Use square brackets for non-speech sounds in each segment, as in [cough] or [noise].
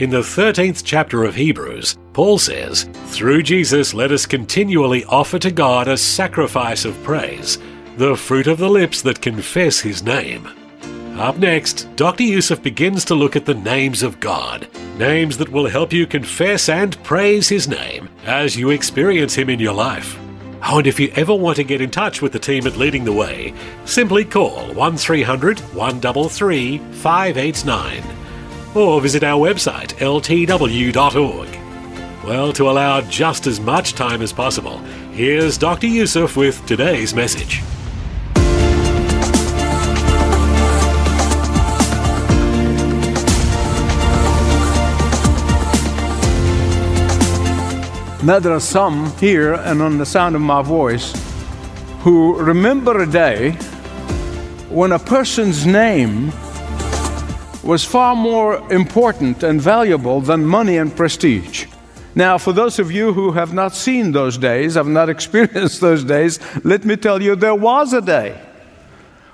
In the 13th chapter of Hebrews, Paul says, Through Jesus let us continually offer to God a sacrifice of praise, the fruit of the lips that confess his name. Up next, Dr. Youssef begins to look at the names of God, names that will help you confess and praise his name as you experience him in your life. Oh, and if you ever want to get in touch with the team at Leading the Way, simply call 1300 133 589 or visit our website ltw.org. Well, to allow just as much time as possible, here's Dr. Youssef with today's message. Now, there are some here and on the sound of my voice who remember a day when a person's name was far more important and valuable than money and prestige. Now, for those of you who have not seen those days, have not [laughs] experienced those days, let me tell you there was a day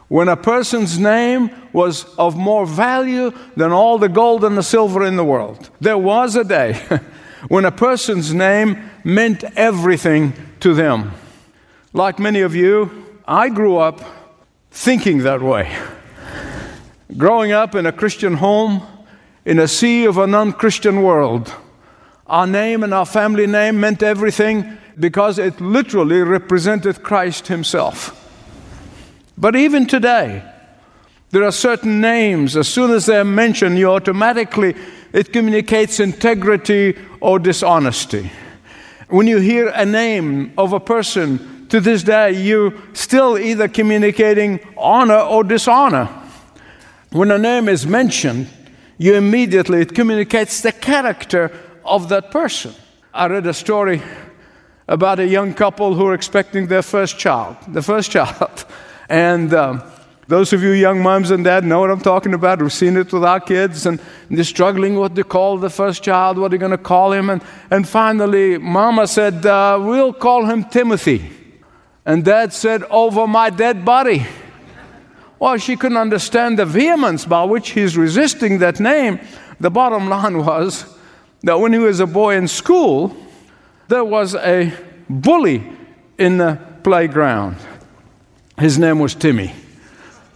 when a person's name was of more value than all the gold and the silver in the world. There was a day [laughs] when a person's name meant everything to them. Like many of you, I grew up thinking that way. [laughs] Growing up in a Christian home, in a sea of a non Christian world, our name and our family name meant everything because it literally represented Christ Himself. But even today, there are certain names, as soon as they're mentioned, you automatically, it communicates integrity or dishonesty. When you hear a name of a person to this day, you still either communicating honor or dishonor. When a name is mentioned, you immediately, it communicates the character of that person. I read a story about a young couple who are expecting their first child, the first [laughs] child. And um, those of you young moms and dads know what I'm talking about. We've seen it with our kids, and they're struggling what to call the first child, what are you going to call him. And, and finally, Mama said, uh, We'll call him Timothy. And Dad said, Over my dead body. Well, she couldn't understand the vehemence by which he's resisting that name. The bottom [laughs] line was that when he was a boy in school, there was a bully in the playground. His name was Timmy.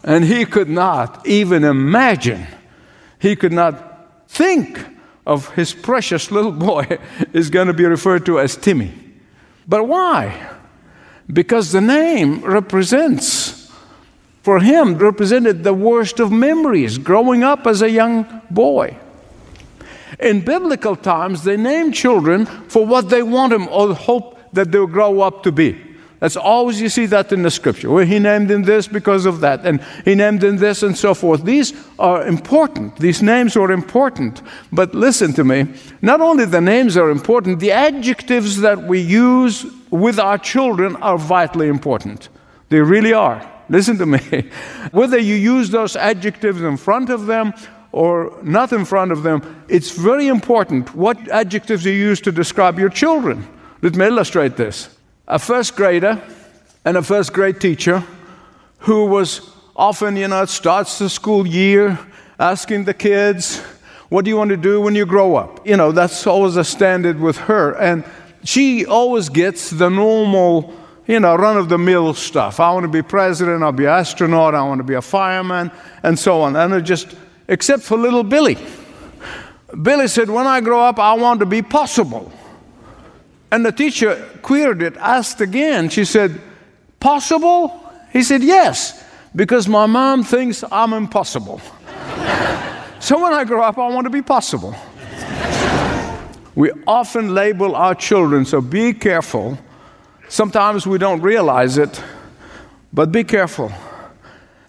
And he could not even imagine, he could not think of his precious little boy [laughs] is going to be referred to as Timmy. But why? Because the name represents, for him, represented the worst of memories growing up as a young boy. In biblical times, they name children for what they want them or hope that they'll grow up to be. That's always you see that in the scripture. Well, he named him this because of that, and he named him this and so forth. These are important. These names are important. But listen to me. Not only the names are important, the adjectives that we use with our children are vitally important. They really are. Listen to me. [laughs] Whether you use those adjectives in front of them or not in front of them, it's very important what adjectives you use to describe your children. Let me illustrate this a first grader and a first grade teacher who was often, you know, starts the school year asking the kids, What do you want to do when you grow up? You know, that's always a standard with her. And she always gets the normal, you know, run of the mill stuff. I want to be president, I'll be astronaut, I want to be a fireman, and so on. And it just, except for little Billy. Billy said, When I grow up, I want to be possible. And the teacher queried it, asked again. She said, Possible? He said, Yes, because my mom thinks I'm impossible. [laughs] so when I grow up, I want to be possible. We often label our children, so be careful. Sometimes we don't realize it, but be careful.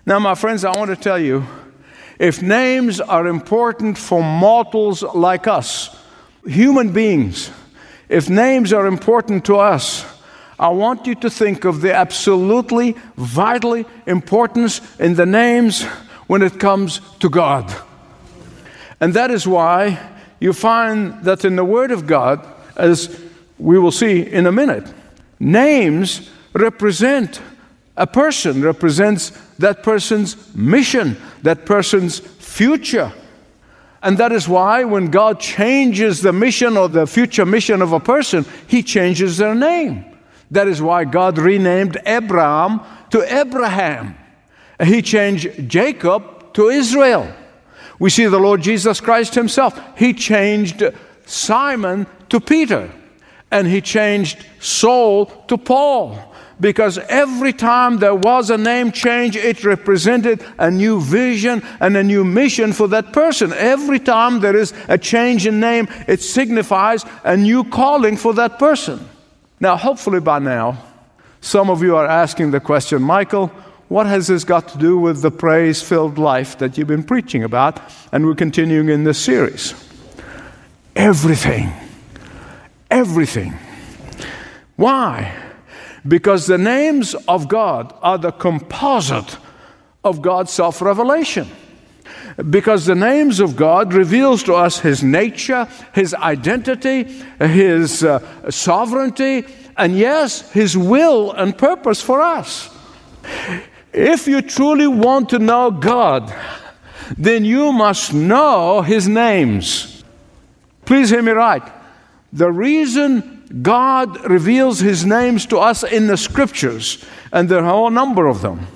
Now, my friends, I want to tell you if names are important for mortals like us, human beings, if names are important to us, I want you to think of the absolutely vitally importance in the names when it comes to God. And that is why you find that in the Word of God, as we will see in a minute, names represent a person, represents that person's mission, that person's future. And that is why when God changes the mission or the future mission of a person, He changes their name. That is why God renamed Abram to Abraham. He changed Jacob to Israel. We see the Lord Jesus Christ Himself. He changed Simon to Peter, and He changed Saul to Paul. Because every time there was a name change, it represented a new vision and a new mission for that person. Every time there is a change in name, it signifies a new calling for that person. Now, hopefully by now, some of you are asking the question, Michael, what has this got to do with the praise filled life that you've been preaching about? And we're continuing in this series. Everything. Everything. Why? Because the names of God are the composite of God's self revelation because the names of God reveals to us his nature, his identity, his uh, sovereignty, and yes, his will and purpose for us. If you truly want to know God, then you must know his names. Please hear me right. The reason God reveals his names to us in the scriptures, and there are a whole number of them,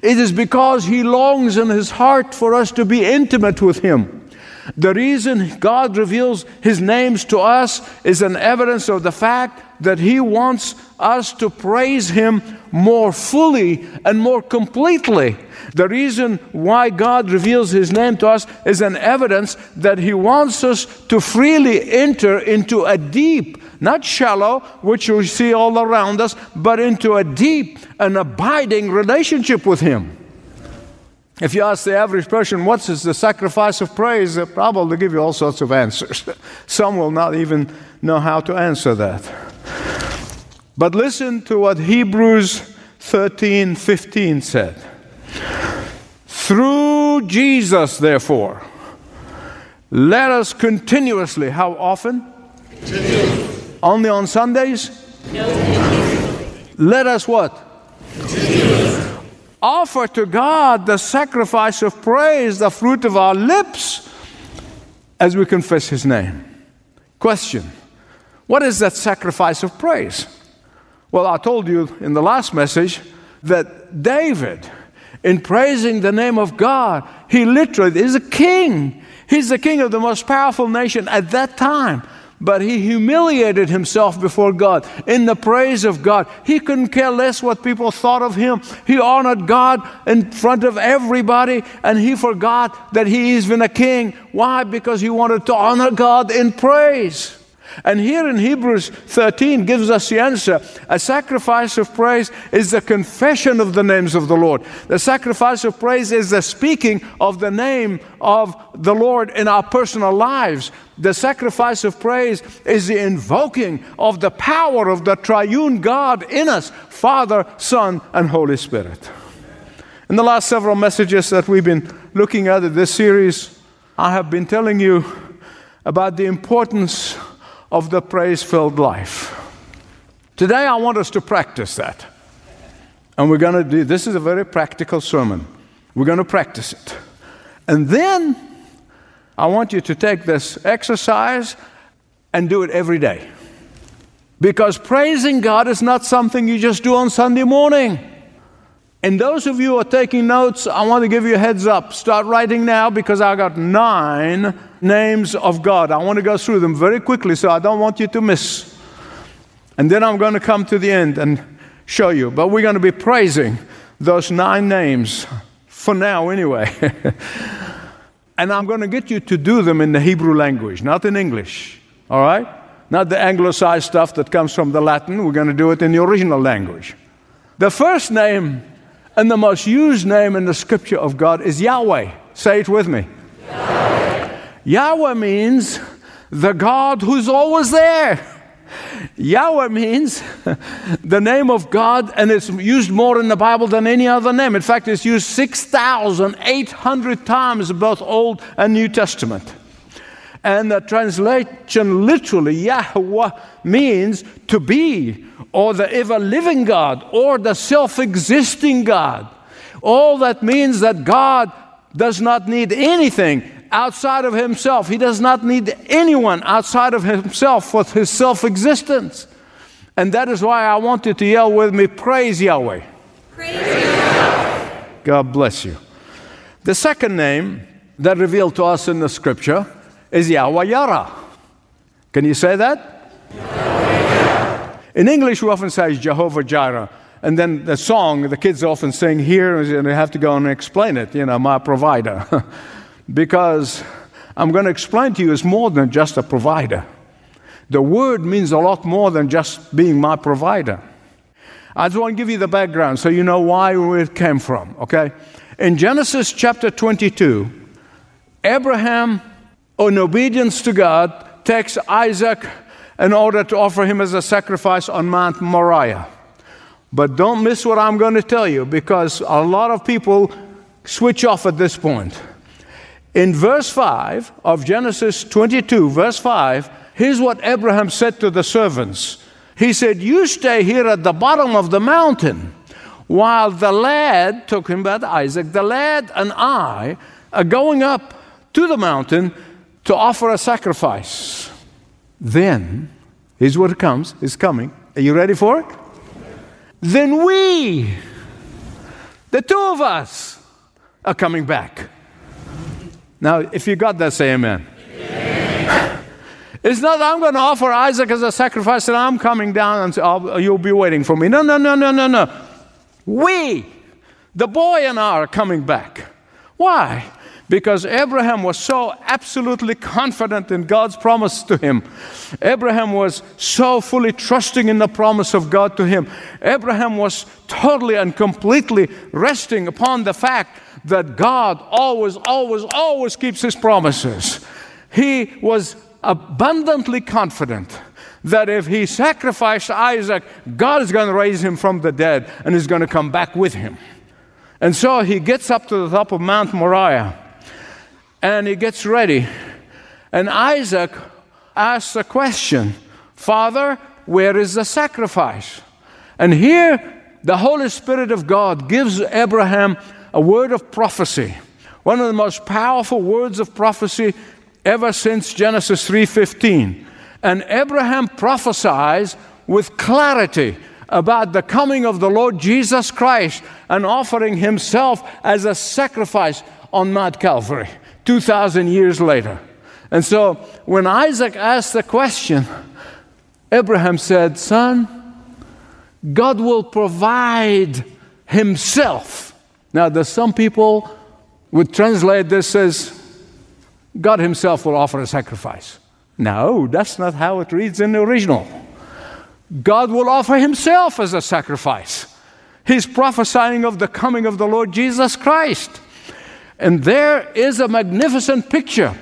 it is because He longs in His heart for us to be intimate with Him. The reason God reveals His names to us is an evidence of the fact that He wants us to praise Him more fully and more completely. The reason why God reveals His name to us is an evidence that He wants us to freely enter into a deep, not shallow, which we see all around us, but into a deep and abiding relationship with Him. If you ask the average person, what is the sacrifice of praise, they'll probably give you all sorts of answers. [laughs] Some will not even know how to answer that. But listen to what Hebrews 13 15 said. Through Jesus, therefore, let us continuously, how often? Only on Sundays? No. Let us what? Offer to God the sacrifice of praise, the fruit of our lips, as we confess His name. Question What is that sacrifice of praise? Well, I told you in the last message that David, in praising the name of God, he literally is a king. He's the king of the most powerful nation at that time but he humiliated himself before God in the praise of God. He couldn't care less what people thought of him. He honored God in front of everybody and he forgot that he is even a king. Why? Because he wanted to honor God in praise. And here in Hebrews 13 gives us the answer. A sacrifice of praise is the confession of the names of the Lord. The sacrifice of praise is the speaking of the name of the Lord in our personal lives. The sacrifice of praise is the invoking of the power of the triune God in us Father, Son, and Holy Spirit. In the last several messages that we've been looking at in this series, I have been telling you about the importance of the praise filled life. Today, I want us to practice that. And we're going to do this is a very practical sermon. We're going to practice it. And then I want you to take this exercise and do it every day. Because praising God is not something you just do on Sunday morning. And those of you who are taking notes, I want to give you a heads up. Start writing now because I got nine names of God. I want to go through them very quickly so I don't want you to miss. And then I'm going to come to the end and show you. But we're going to be praising those nine names, for now anyway. [laughs] and I'm going to get you to do them in the Hebrew language, not in English. All right? Not the anglicized stuff that comes from the Latin. We're going to do it in the original language. The first name and the most used name in the scripture of God is Yahweh. Say it with me. Yahweh, Yahweh means the God who's always there. Yahweh means [laughs] the name of God, and it's used more in the Bible than any other name. In fact, it's used 6,800 times both Old and New Testament. And the translation literally, Yahweh, means to be, or the ever living God, or the self existing God. All that means that God does not need anything outside of himself. He does not need anyone outside of himself for his self existence. And that is why I want you to yell with me, Praise Yahweh. Praise. God bless you. The second name that revealed to us in the scripture is Yahweh Yara. Can you say that? In English, we often say Jehovah Jireh. And then the song, the kids often sing here, and they have to go and explain it, you know, my provider. [laughs] because I'm going to explain to you it's more than just a provider. The word means a lot more than just being my provider. I just want to give you the background so you know why it came from, okay? In Genesis chapter 22, Abraham in obedience to God, takes Isaac in order to offer him as a sacrifice on Mount Moriah. But don't miss what I'm going to tell you because a lot of people switch off at this point. In verse 5 of Genesis 22, verse 5, here's what Abraham said to the servants. He said, You stay here at the bottom of the mountain while the lad, talking about Isaac, the lad and I are going up to the mountain to offer a sacrifice. Then, here's what comes, is coming. Are you ready for it? Then we, the two of us, are coming back. Now, if you got that, say amen. amen. It's not I'm going to offer Isaac as a sacrifice and I'm coming down and say, oh, you'll be waiting for me. No, no, no, no, no, no. We, the boy and I, are coming back. Why? Because Abraham was so absolutely confident in God's promise to him. Abraham was so fully trusting in the promise of God to him. Abraham was totally and completely resting upon the fact that God always, always, always keeps his promises. He was abundantly confident that if he sacrificed Isaac, God is going to raise him from the dead and is going to come back with him. And so he gets up to the top of Mount Moriah and he gets ready. And Isaac asks a question Father, where is the sacrifice? And here, the Holy Spirit of God gives Abraham a word of prophecy, one of the most powerful words of prophecy ever since Genesis 3:15. And Abraham prophesies with clarity about the coming of the Lord Jesus Christ and offering himself as a sacrifice on Mount Calvary. 2,000 years later. And so when Isaac asked the question, Abraham said, Son, God will provide Himself. Now, there's some people would translate this as God Himself will offer a sacrifice. No, that's not how it reads in the original. God will offer Himself as a sacrifice. He's prophesying of the coming of the Lord Jesus Christ. And there is a magnificent picture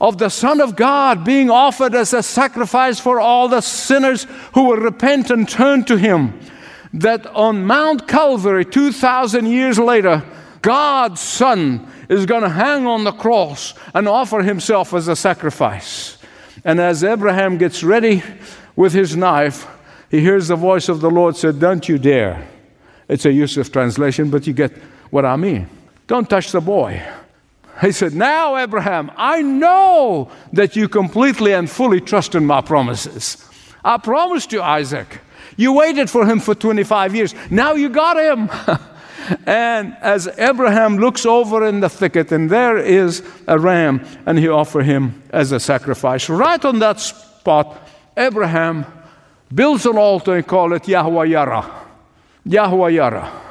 of the Son of God being offered as a sacrifice for all the sinners who will repent and turn to Him. That on Mount Calvary, 2,000 years later, God's Son is going to hang on the cross and offer Himself as a sacrifice. And as Abraham gets ready with his knife, he hears the voice of the Lord said, Don't you dare. It's a Youssef translation, but you get what I mean. Don't touch the boy. He said, Now, Abraham, I know that you completely and fully trust in my promises. I promised you Isaac. You waited for him for 25 years. Now you got him. [laughs] and as Abraham looks over in the thicket, and there is a ram, and he offered him as a sacrifice. Right on that spot, Abraham builds an altar and call it Yahweh Yara. Yahweh Yara.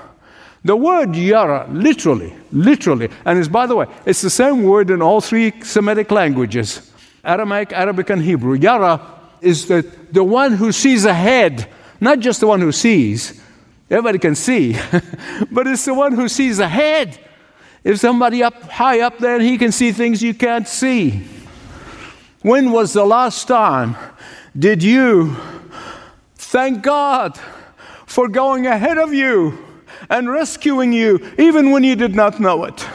The word yara, literally, literally, and it's by the way, it's the same word in all three Semitic languages Aramaic, Arabic, and Hebrew. Yara is the, the one who sees ahead, not just the one who sees. Everybody can see, [laughs] but it's the one who sees ahead. If somebody up high up there, he can see things you can't see. When was the last time did you thank God for going ahead of you and rescuing you even when you did not know it?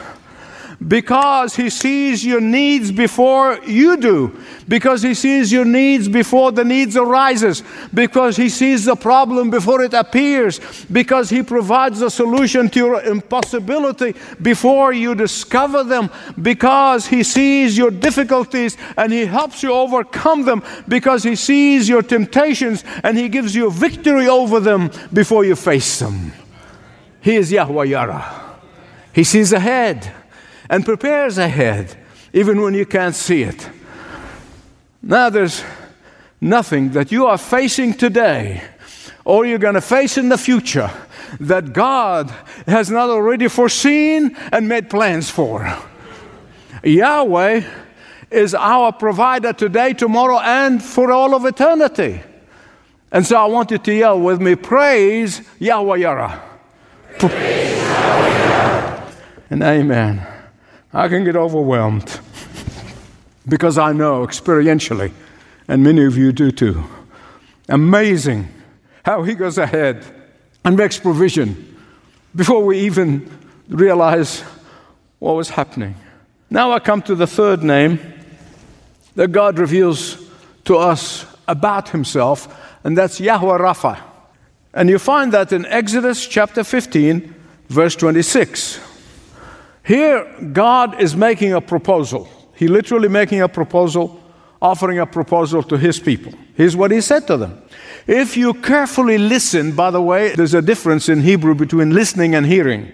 because He sees your needs before you do, because He sees your needs before the needs arises, because He sees the problem before it appears, because He provides a solution to your impossibility before you discover them, because He sees your difficulties and He helps you overcome them, because He sees your temptations and He gives you victory over them before you face them. He is Yahweh Yara. He sees ahead and prepares ahead, even when you can't see it. Now, there's nothing that you are facing today or you're going to face in the future that God has not already foreseen and made plans for. Yahweh is our provider today, tomorrow, and for all of eternity. And so I want you to yell with me, Praise Yahweh Yara. And amen. I can get overwhelmed [laughs] because I know experientially, and many of you do too. Amazing how he goes ahead and makes provision before we even realize what was happening. Now I come to the third name that God reveals to us about himself, and that's Yahweh Rapha. And you find that in Exodus chapter 15, verse 26. Here, God is making a proposal. He literally making a proposal, offering a proposal to his people. Here's what he said to them. If you carefully listen, by the way, there's a difference in Hebrew between listening and hearing.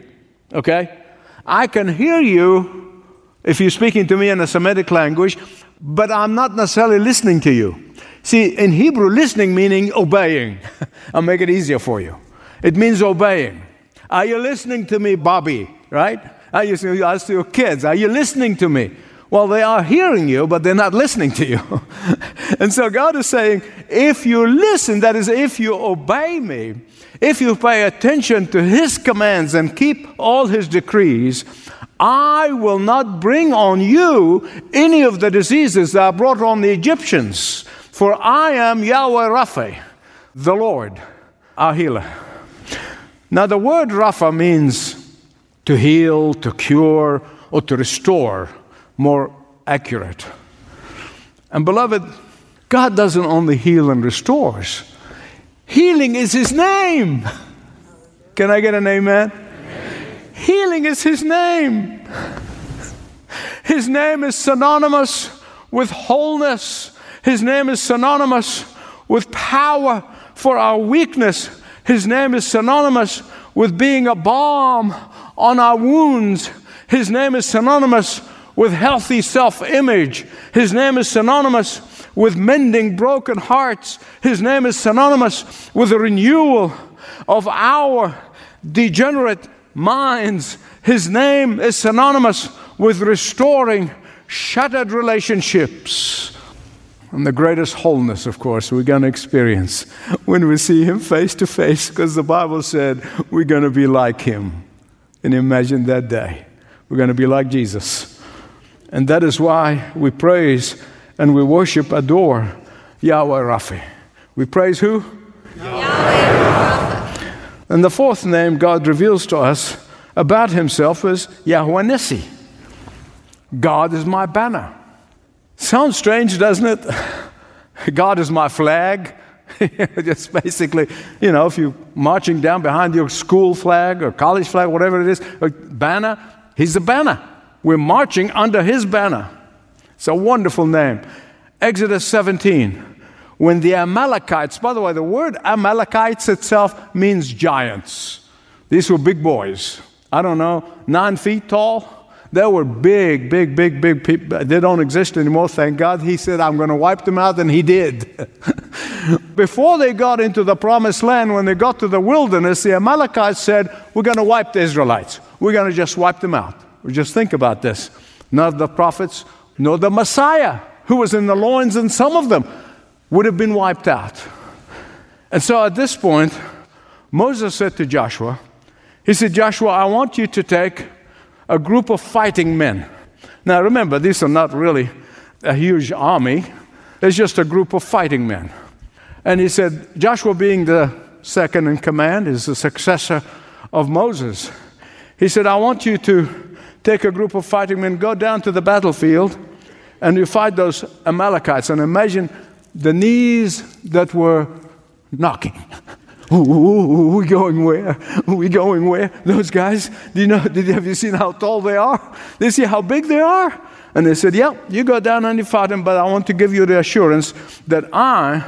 Okay? I can hear you if you're speaking to me in a Semitic language, but I'm not necessarily listening to you. See, in Hebrew, listening meaning obeying. I'll make it easier for you. It means obeying. Are you listening to me, Bobby? Right? Used to ask your kids, Are you listening to me? Well, they are hearing you, but they're not listening to you. [laughs] and so God is saying, if you listen, that is, if you obey me, if you pay attention to His commands and keep all His decrees, I will not bring on you any of the diseases that I brought on the Egyptians, for I am Yahweh Rapha, the Lord, our healer. Now, the word Rapha means to heal, to cure, or to restore, more accurate. And beloved, God doesn't only heal and restores. Healing is his name. Can I get an amen? amen? Healing is his name. His name is synonymous with wholeness. His name is synonymous with power for our weakness. His name is synonymous with being a balm on our wounds. His name is synonymous with healthy self image. His name is synonymous with mending broken hearts. His name is synonymous with the renewal of our degenerate minds. His name is synonymous with restoring shattered relationships. And the greatest wholeness, of course, we're going to experience when we see Him face to face, because the Bible said we're going to be like Him. And imagine that day. We're going to be like Jesus. And that is why we praise and we worship, adore Yahweh Rapha. We praise who? Yahweh And the fourth name God reveals to us about himself is Yahweh Nissi. God is my banner. Sounds strange, doesn't it? [laughs] God is my flag. [laughs] just basically, you know, if you're marching down behind your school flag or college flag, whatever it is, a banner, he's the banner. We're marching under his banner. It's a wonderful name. Exodus 17. When the Amalekites, by the way, the word Amalekites itself means giants. These were big boys. I don't know, nine feet tall. They were big, big, big, big people. They don't exist anymore, thank God. He said, I'm going to wipe them out, and He did. [laughs] Before they got into the promised land, when they got to the wilderness, the Amalekites said, We're going to wipe the Israelites. We're going to just wipe them out. Just think about this. None of the prophets, nor the Messiah, who was in the loins, and some of them would have been wiped out. And so at this point, Moses said to Joshua, He said, Joshua, I want you to take a group of fighting men. Now remember, these are not really a huge army, it's just a group of fighting men. And he said, Joshua, being the second in command, is the successor of Moses. He said, I want you to take a group of fighting men, go down to the battlefield, and you fight those Amalekites. And imagine the knees that were knocking. Ooh, we going where? we going where? Those guys, do you know, [laughs] did, have you seen how tall they are? They see how big they are? And they said, Yeah, you go down you fight them, but I want to give you the assurance that I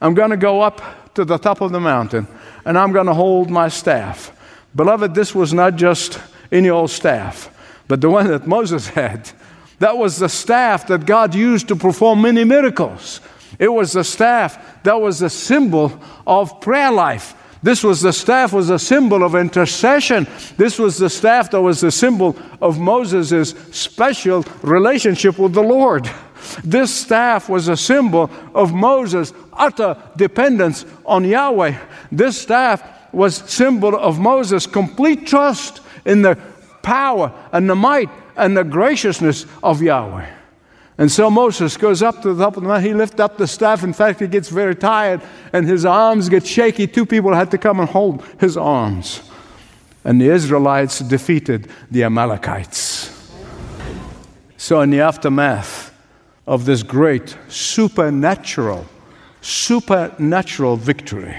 am going to go up to the top of the mountain and I'm going to hold my staff. Beloved, this was not just any old staff, but the one that Moses [laughs] had. That was the staff that God used to perform many miracles. It was the staff that was a symbol of prayer life. This was the staff was a symbol of intercession. This was the staff that was the symbol of Moses' special relationship with the Lord. This staff was a symbol of Moses' utter dependence on Yahweh. This staff was symbol of Moses' complete trust in the power and the might and the graciousness of Yahweh. And so Moses goes up to the top of the mountain. He lifts up the staff. In fact, he gets very tired and his arms get shaky. Two people had to come and hold his arms. And the Israelites defeated the Amalekites. So, in the aftermath of this great supernatural, supernatural victory,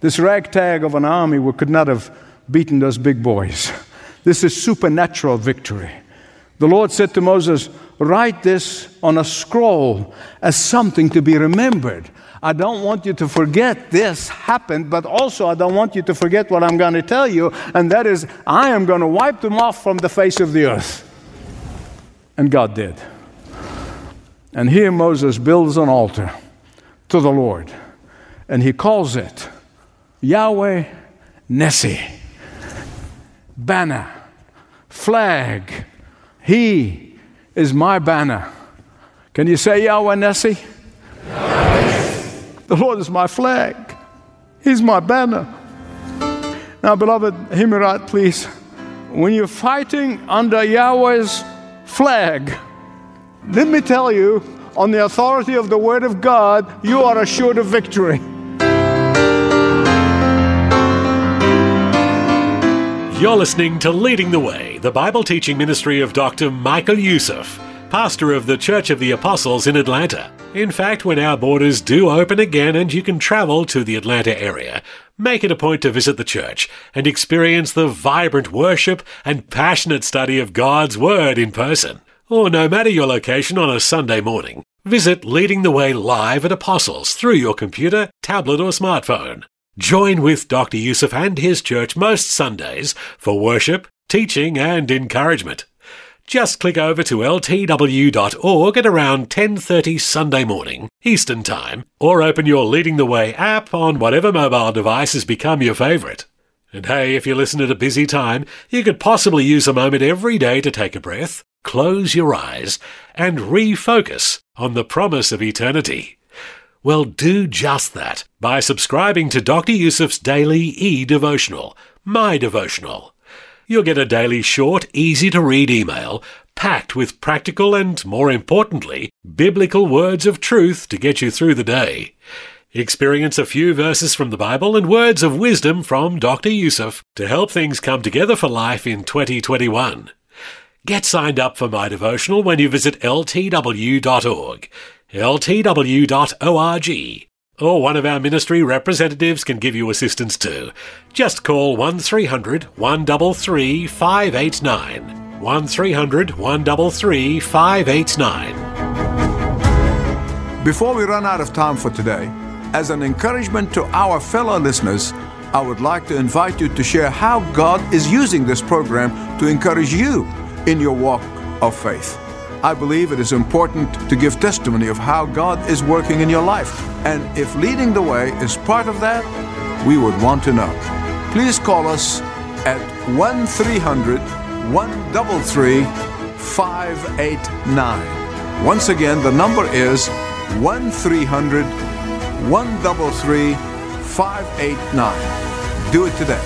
this ragtag of an army could not have beaten those big boys. This is supernatural victory. The Lord said to Moses, Write this on a scroll as something to be remembered. I don't want you to forget this happened, but also I don't want you to forget what I'm going to tell you, and that is, I am going to wipe them off from the face of the earth. And God did. And here Moses builds an altar to the Lord, and he calls it Yahweh Nessi, banner, flag. He is my banner. Can you say Yahweh Nessi? The Lord is my flag. He's my banner. Now, beloved, hear please. When you're fighting under Yahweh's flag, let me tell you, on the authority of the Word of God, you are assured of victory. You're listening to Leading the Way, the Bible teaching ministry of Dr. Michael Youssef, pastor of the Church of the Apostles in Atlanta. In fact, when our borders do open again and you can travel to the Atlanta area, make it a point to visit the church and experience the vibrant worship and passionate study of God's Word in person. Or no matter your location on a Sunday morning, visit Leading the Way live at Apostles through your computer, tablet, or smartphone. Join with Dr. Youssef and his church most Sundays for worship, teaching, and encouragement. Just click over to ltw.org at around 10:30 Sunday morning Eastern Time or open your Leading the Way app on whatever mobile device has become your favorite. And hey, if you listen at a busy time, you could possibly use a moment every day to take a breath, close your eyes, and refocus on the promise of eternity. Well, do just that by subscribing to Dr. Youssef's daily e devotional, My Devotional. You'll get a daily short, easy to read email packed with practical and, more importantly, biblical words of truth to get you through the day. Experience a few verses from the Bible and words of wisdom from Dr. Youssef to help things come together for life in 2021. Get signed up for my devotional when you visit ltw.org ltw.org. Or one of our ministry representatives can give you assistance too. Just call 1300 133 589. 1300 133 589. Before we run out of time for today, as an encouragement to our fellow listeners, I would like to invite you to share how God is using this program to encourage you in your walk of faith. I believe it is important to give testimony of how God is working in your life. And if leading the way is part of that, we would want to know. Please call us at 1 300 133 589. Once again, the number is 1 300 133 589. Do it today.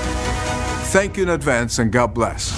Thank you in advance and God bless.